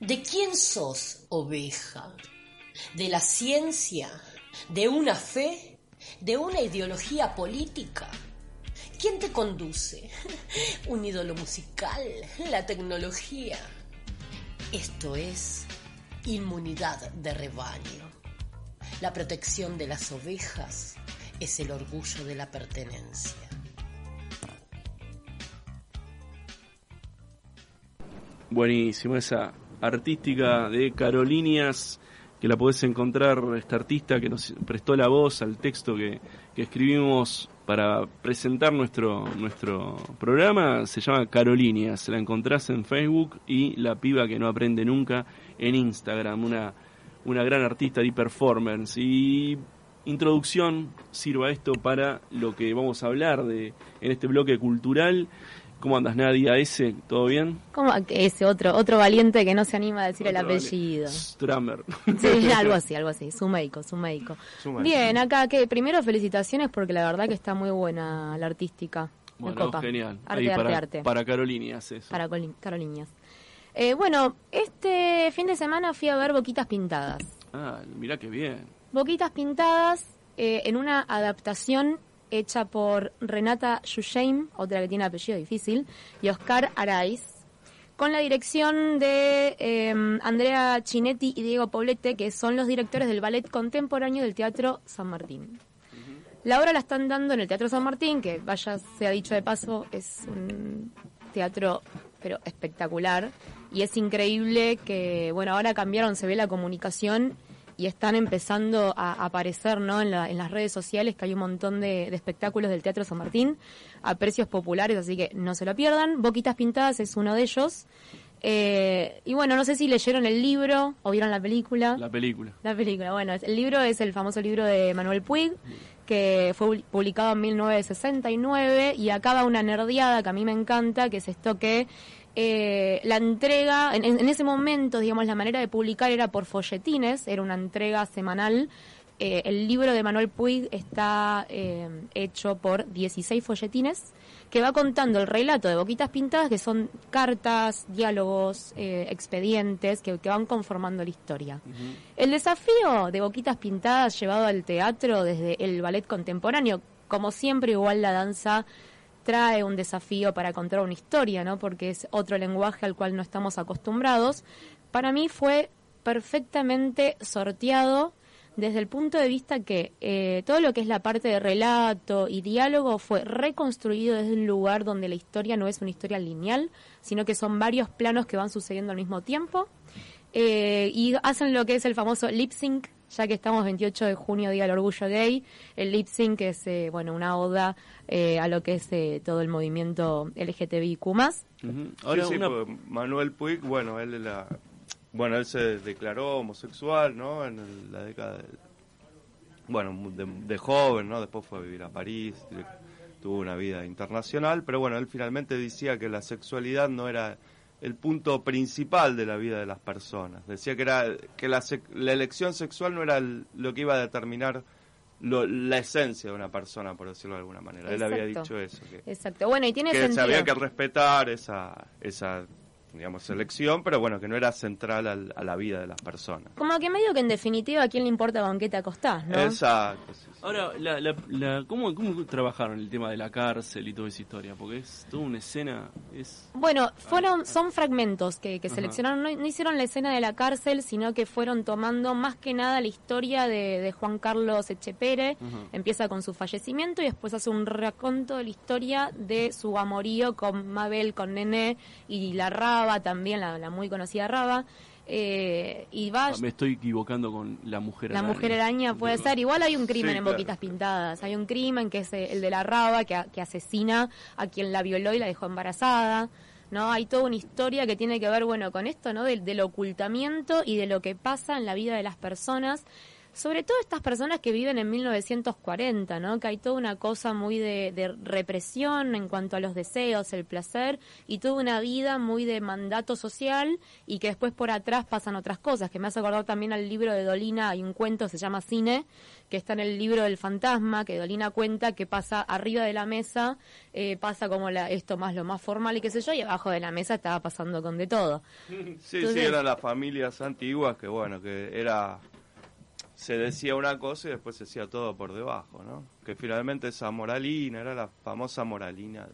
¿De quién sos oveja? ¿De la ciencia? ¿De una fe? ¿De una ideología política? ¿Quién te conduce? ¿Un ídolo musical? ¿La tecnología? Esto es inmunidad de rebaño. La protección de las ovejas es el orgullo de la pertenencia. Buenísimo, esa artística de Carolinias, que la podés encontrar, esta artista que nos prestó la voz al texto que, escribimos para presentar nuestro, nuestro programa, se llama Carolinias, la encontrás en Facebook y La Piba que no aprende nunca en Instagram, una, una gran artista de performance. Y introducción sirva esto para lo que vamos a hablar de, en este bloque cultural. ¿Cómo andas, Nadia? ¿Ese? ¿Todo bien? ¿Cómo ese otro otro valiente que no se anima a decir el apellido? Stramer. Sí, algo así, algo así. Su médico, su médico. Bien, acá que primero felicitaciones porque la verdad que está muy buena la artística. Bueno, genial. Arte, para, arte, Para Carolinias eso. Para Carolinias. Eh, bueno, este fin de semana fui a ver Boquitas Pintadas. Ah, mira qué bien. Boquitas Pintadas eh, en una adaptación hecha por Renata Yusheim, otra que tiene apellido difícil, y Oscar Araiz, con la dirección de em, Andrea Chinetti y Diego Poblete, que son los directores del ballet contemporáneo del Teatro San Martín. La obra la están dando en el Teatro San Martín, que vaya, sea dicho de paso, es un teatro pero espectacular. Y es increíble que, bueno, ahora cambiaron, se ve la comunicación y están empezando a aparecer ¿no? en, las redes sociales que hay un montón de, espectáculos del Teatro San Martín a precios populares, así que no se lo pierdan. Boquitas Pintadas es uno de ellos. Eh, y bueno, no sé si leyeron el libro o vieron la película. La película. La película, bueno, el libro es el famoso libro de Manuel Puig, que fue publicado en 1969 y acaba una nerdeada que a mí me encanta, que es esto que eh, la entrega, en, ese momento, digamos, la manera de publicar era por folletines, era una entrega semanal. Eh, el libro de Manuel Puig está eh, hecho por 16 folletines que va contando el relato de Boquitas Pintadas, que son cartas, diálogos, expedientes que, van conformando la historia. El desafío de Boquitas Pintadas llevado al teatro desde el ballet contemporáneo, como siempre, igual la danza trae un desafío para contar una historia, ¿no? Porque es otro lenguaje al cual no estamos acostumbrados. Para mí fue perfectamente sorteado desde el punto de vista que eh, todo lo que es la parte de relato y diálogo fue reconstruido desde un lugar donde la historia no es una historia lineal, sino que son varios planos que van sucediendo al mismo tiempo. Eh, y hacen lo que es el famoso lip sync, ya que estamos 28 de junio, Día del Orgullo Gay, el lip sync es eh, bueno una oda eh, a lo que es eh, todo el movimiento LGTBIQ+. Ahora sí, Manuel Puig, bueno, él la, bueno, él se declaró homosexual, ¿no? En la década de, bueno, de, joven, ¿no? Después fue a vivir a París, tuvo una vida internacional, pero bueno, él finalmente decía que la sexualidad no era el punto principal de la vida de las personas. Decía que era que la, la elección sexual no era lo que iba a determinar la esencia de una persona, por decirlo de alguna manera. Él había dicho eso. Que, Exacto. Bueno, y tiene que sentido. había que respetar esa, esa digamos, selección, pero bueno, que no era central a la vida de las personas. Como que medio que en definitiva a quién le importa con qué te acostás, ¿no? Exacto. Ahora, la, la, la, ¿cómo, ¿cómo trabajaron el tema de la cárcel y toda esa historia? Porque es toda una escena... es Bueno, fueron son fragmentos que, que seleccionaron, no, hicieron la escena de la cárcel, sino que fueron tomando más que nada la historia de, de Juan Carlos Echepere, empieza con su fallecimiento y después hace un raconto de la historia de su amorío con Mabel, con Nene y la Raba también, la, muy conocida Raba. Eh, y va... Me estoy equivocando con la mujer araña. La mujer araña puede ser. Igual hay un crimen en Boquitas Pintadas. Hay un crimen que es el de la Raba, que, que asesina a quien la violó y la dejó embarazada. ¿no? Hay toda una historia que tiene que ver, bueno, con esto, ¿no? Del, del, ocultamiento y de lo que pasa en la vida de las personas sobre todo estas personas que viven en 1940, ¿no? Que hay toda una cosa muy de, represión en cuanto a los deseos, el placer y toda una vida muy de mandato social y que después por atrás pasan otras cosas, que me hace acordar también al libro de Dolina, hay un cuento, se llama Cine, que está en el libro del fantasma, que Dolina cuenta que pasa arriba de la mesa, eh, pasa como la, esto más lo más formal y qué sé yo, y abajo de la mesa estaba pasando con de todo. Sí, sí, eran las familias antiguas que bueno, que era se decía una cosa y después se decía todo por debajo, ¿no? Que finalmente esa moralina era la famosa moralina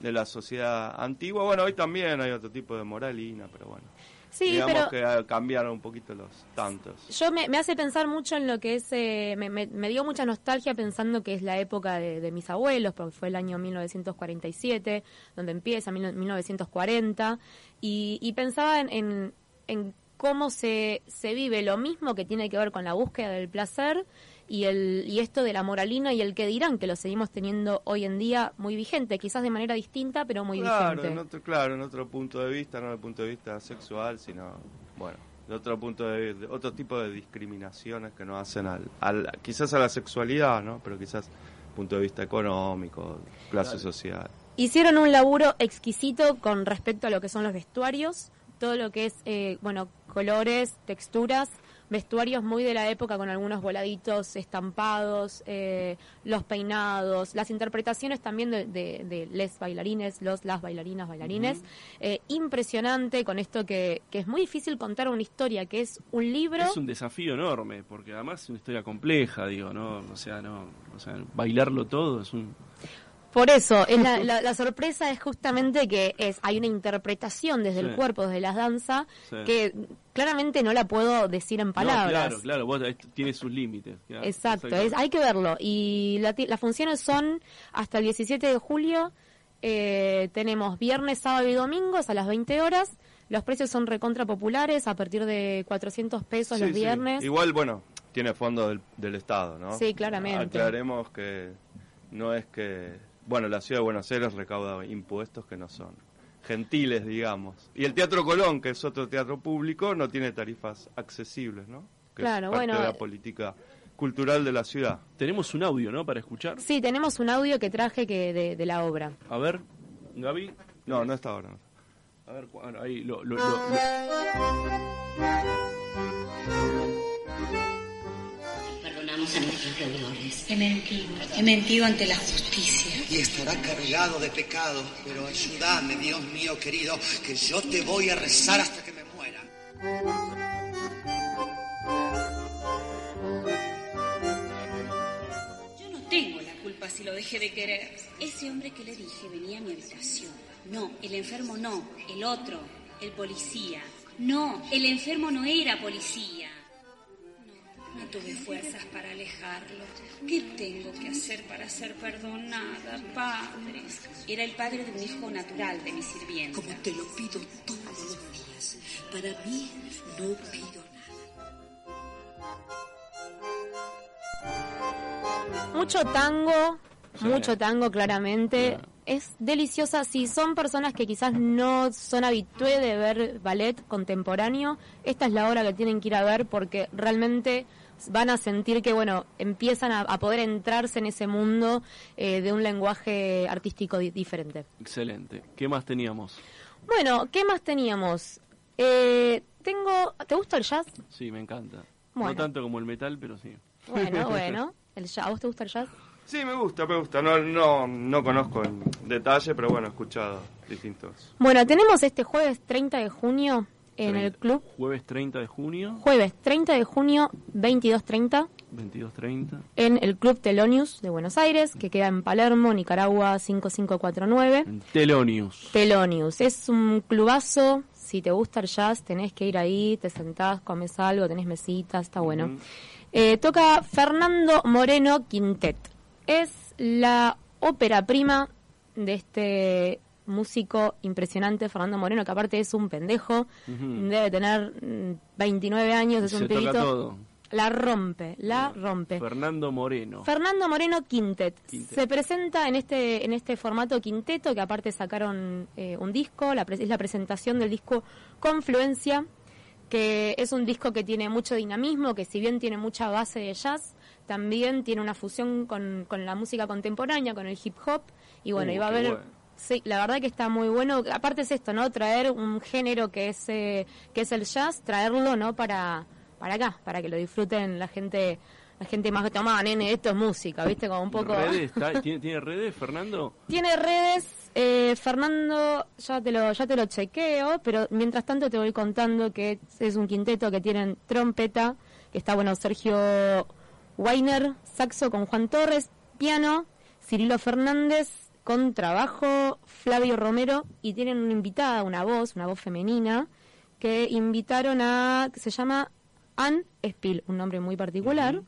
de, la sociedad antigua. Bueno, hoy también hay otro tipo de moralina, pero bueno. Sí, digamos que cambiaron un poquito los tantos. Yo me, hace pensar mucho en lo que es, eh, me, dio mucha nostalgia pensando que es la época de, mis abuelos, porque fue el año 1947, donde empieza, 1940, y, y pensaba en, en cómo se, se vive lo mismo que tiene que ver con la búsqueda del placer y, el, y esto de la moralina y el que dirán, que lo seguimos teniendo hoy en día muy vigente, quizás de manera distinta, pero muy vigente. En otro, claro, en otro punto de vista, no desde el punto de vista sexual, sino, bueno, de otro punto de, otro tipo de discriminaciones que nos hacen al, al, quizás a la sexualidad, ¿no? Pero quizás punto de vista económico, clase social. Hicieron un laburo exquisito con respecto a lo que son los vestuarios, todo lo que es, eh, bueno, colores, texturas, vestuarios muy de la época con algunos voladitos estampados, eh, los peinados, las interpretaciones también de, de, les bailarines, los, las bailarinas, bailarines. Eh, impresionante con esto que, que es muy difícil contar una historia, que es un libro. Es un desafío enorme, porque además es una historia compleja, digo, ¿no? O sea, no, o sea, bailarlo todo es un... Por eso, la, la, sorpresa es justamente que es hay una interpretación desde el cuerpo, desde la danza, que claramente no la puedo decir en palabras. claro, claro, vos, tiene sus límites. Exacto, es, hay que verlo. Y las funciones son hasta el 17 de julio. Eh, tenemos viernes, sábado y domingos a las 20 horas. Los precios son recontra populares, a partir de 400 pesos los viernes. Igual, bueno, tiene fondo del, del Estado, ¿no? Sí, claramente. Aclaremos que no es que bueno, la ciudad de Buenos Aires recauda impuestos que no son gentiles, digamos. Y el Teatro Colón, que es otro teatro público, no tiene tarifas accesibles, ¿no? Que claro, es parte bueno. De la política cultural de la ciudad. Tenemos un audio, ¿no? Para escuchar. Sí, tenemos un audio que traje que de, la obra. A ver, Gaby. No, no está ahora. A ver, ahí lo... lo a nuestros deudores. He mentido, he mentido ante la justicia. Y estará cargado de pecado, pero ayúdame, Dios mío querido, que yo te voy a rezar hasta que me muera. Yo no tengo la culpa si lo dejé de querer. Ese hombre que le dije venía a mi habitación. No, el enfermo no, el otro, el policía. No, el enfermo no era policía. No tuve fuerzas para alejarlo. ¿Qué tengo que hacer para ser perdonada, padre? Era el padre de un hijo natural de mi sirvienta. Como te lo pido todos los días. Para mí no pido nada. Mucho tango, mucho tango claramente. Es deliciosa. Si son personas que quizás no son habitué de ver ballet contemporáneo, esta es la hora que tienen que ir a ver porque realmente van a sentir que, bueno, empiezan a, poder entrarse en ese mundo eh, de un lenguaje artístico diferente. Excelente. ¿Qué más teníamos? Bueno, ¿qué más teníamos? Eh, tengo... ¿Te gusta el jazz? Sí, me encanta. No tanto como el metal, pero sí. Bueno, bueno. El jazz, ¿A vos te gusta el jazz? Sí, me gusta, me gusta. No, no, no conozco en detalle, pero bueno, he escuchado distintos. Bueno, tenemos este jueves 30 de junio en el club. Jueves 30 de junio. Jueves 30 de junio, 22.30. 22.30. En el Club Telonius de Buenos Aires, que queda en Palermo, Nicaragua 5549. Telonius. Telonius. Es un clubazo. Si te gusta el jazz, tenés que ir ahí, te sentás, comes algo, tenés mesitas, está bueno. Eh, toca Fernando Moreno Quintet. Es la ópera prima de este músico impresionante, Fernando Moreno, que aparte es un pendejo, debe tener 29 mm, años, es un pibito. La rompe, la rompe. Fernando Moreno. Fernando Moreno Quintet. Se presenta en este en este formato quinteto que aparte sacaron eh, un disco, la es la presentación del disco Confluencia que es un disco que tiene mucho dinamismo, que si bien tiene mucha base de jazz, también tiene una fusión con, con la música contemporánea, con el hip hop, y bueno, Uh, iba a haber... bueno. Sí, la verdad que está muy bueno. Aparte es esto, ¿no? Traer un género que es eh, que es el jazz, traerlo, ¿no? Para para acá, para que lo disfruten la gente la gente más tomada, nene, esto es música, ¿viste? Como un poco ¿Redes? ¿Está- ¿Tiene, ¿Tiene redes, Fernando? Tiene redes, eh, Fernando, ya te lo ya te lo chequeo, pero mientras tanto te voy contando que es un quinteto que tienen trompeta, que está bueno Sergio Weiner, saxo con Juan Torres, piano, Cirilo Fernández con trabajo, Flavio Romero y tienen una invitada, una voz, una voz femenina que invitaron a que se llama Ann Spiel, un nombre muy particular.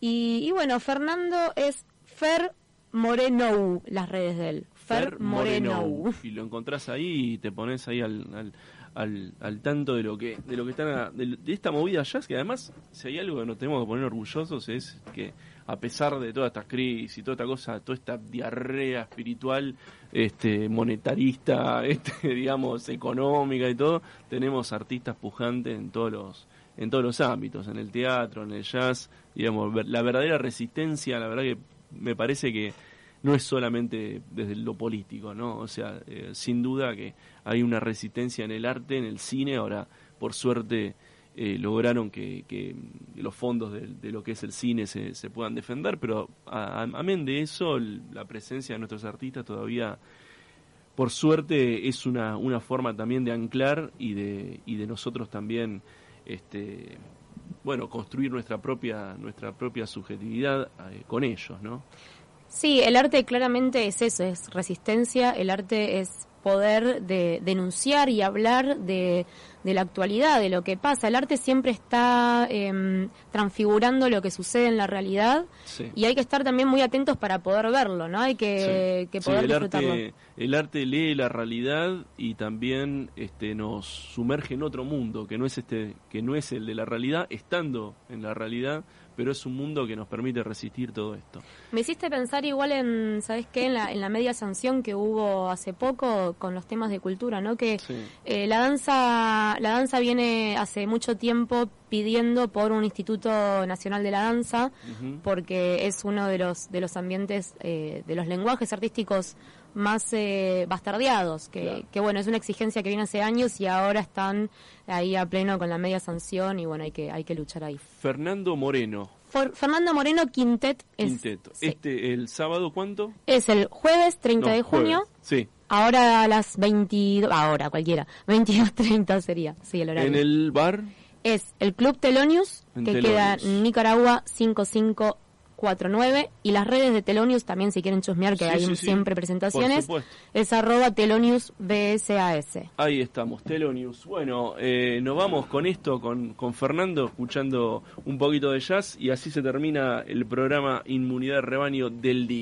Y, y bueno, Fernando es Fer Moreno, las redes de él. Fer, Moreno. Y lo encontrás ahí y te pones ahí al, al, al, al tanto de lo que de lo que están a- de, de esta movida jazz que además si hay algo que nos tenemos que poner orgullosos es que a pesar de todas estas crisis y toda esta cosa toda esta diarrea espiritual este monetarista este digamos económica y todo tenemos artistas pujantes en todos los en todos los ámbitos en el teatro en el jazz digamos la verdadera resistencia la verdad que me parece que no es solamente desde lo político, ¿no? O sea, eh, sin duda que hay una resistencia en el arte, en el cine. Ahora, por suerte, eh, lograron que, los fondos de, lo que es el cine se, se puedan defender, pero amén de eso, la presencia de nuestros artistas todavía, por suerte, es una, una forma también de anclar y de, y de nosotros también, este, bueno, construir nuestra propia, nuestra propia subjetividad eh, con ellos, ¿no? Sí, el arte claramente es eso, es resistencia, el arte es poder de denunciar y hablar de, de la actualidad, de lo que pasa. El arte siempre está em, transfigurando lo que sucede en la realidad Sí. y hay que estar también muy atentos para poder verlo, ¿no? Hay que, Sí. que Sí, poder el disfrutarlo. arte, el arte lee la realidad y también este, nos sumerge en otro mundo que no es este, que no es el de la realidad, estando en la realidad, pero es un mundo que nos permite resistir todo esto. Me hiciste pensar igual en, ¿sabes qué? En la, en la media sanción que hubo hace poco con los temas de cultura, ¿no? Que Sí. eh, la danza la danza viene hace mucho tiempo pidiendo por un Instituto Nacional de la Danza porque es uno de los de los ambientes eh, de los lenguajes artísticos más eh, bastardeados que, Claro. que bueno es una exigencia que viene hace años y ahora están ahí a pleno con la media sanción y bueno hay que hay que luchar ahí Fernando Moreno, For- Fernando Moreno Quintet es, quinteto. sí. Este, el sábado, ¿cuánto? es el jueves 30 No, de junio jueves. Sí, ahora a las 22 ahora cualquiera 22.30 sería sí el horario en el bar. es el Club Telonius, En que Telonius. queda en Nicaragua 5549. Y las redes de Telonius también, si quieren chusmear, que Sí, hay sí, sí. siempre Por presentaciones, es arroba Telonius BSAS. Ahí estamos, Telonius. Bueno, eh, nos vamos con esto, con, con Fernando, escuchando un poquito de jazz y así se termina el programa Inmunidad de Rebaño del día.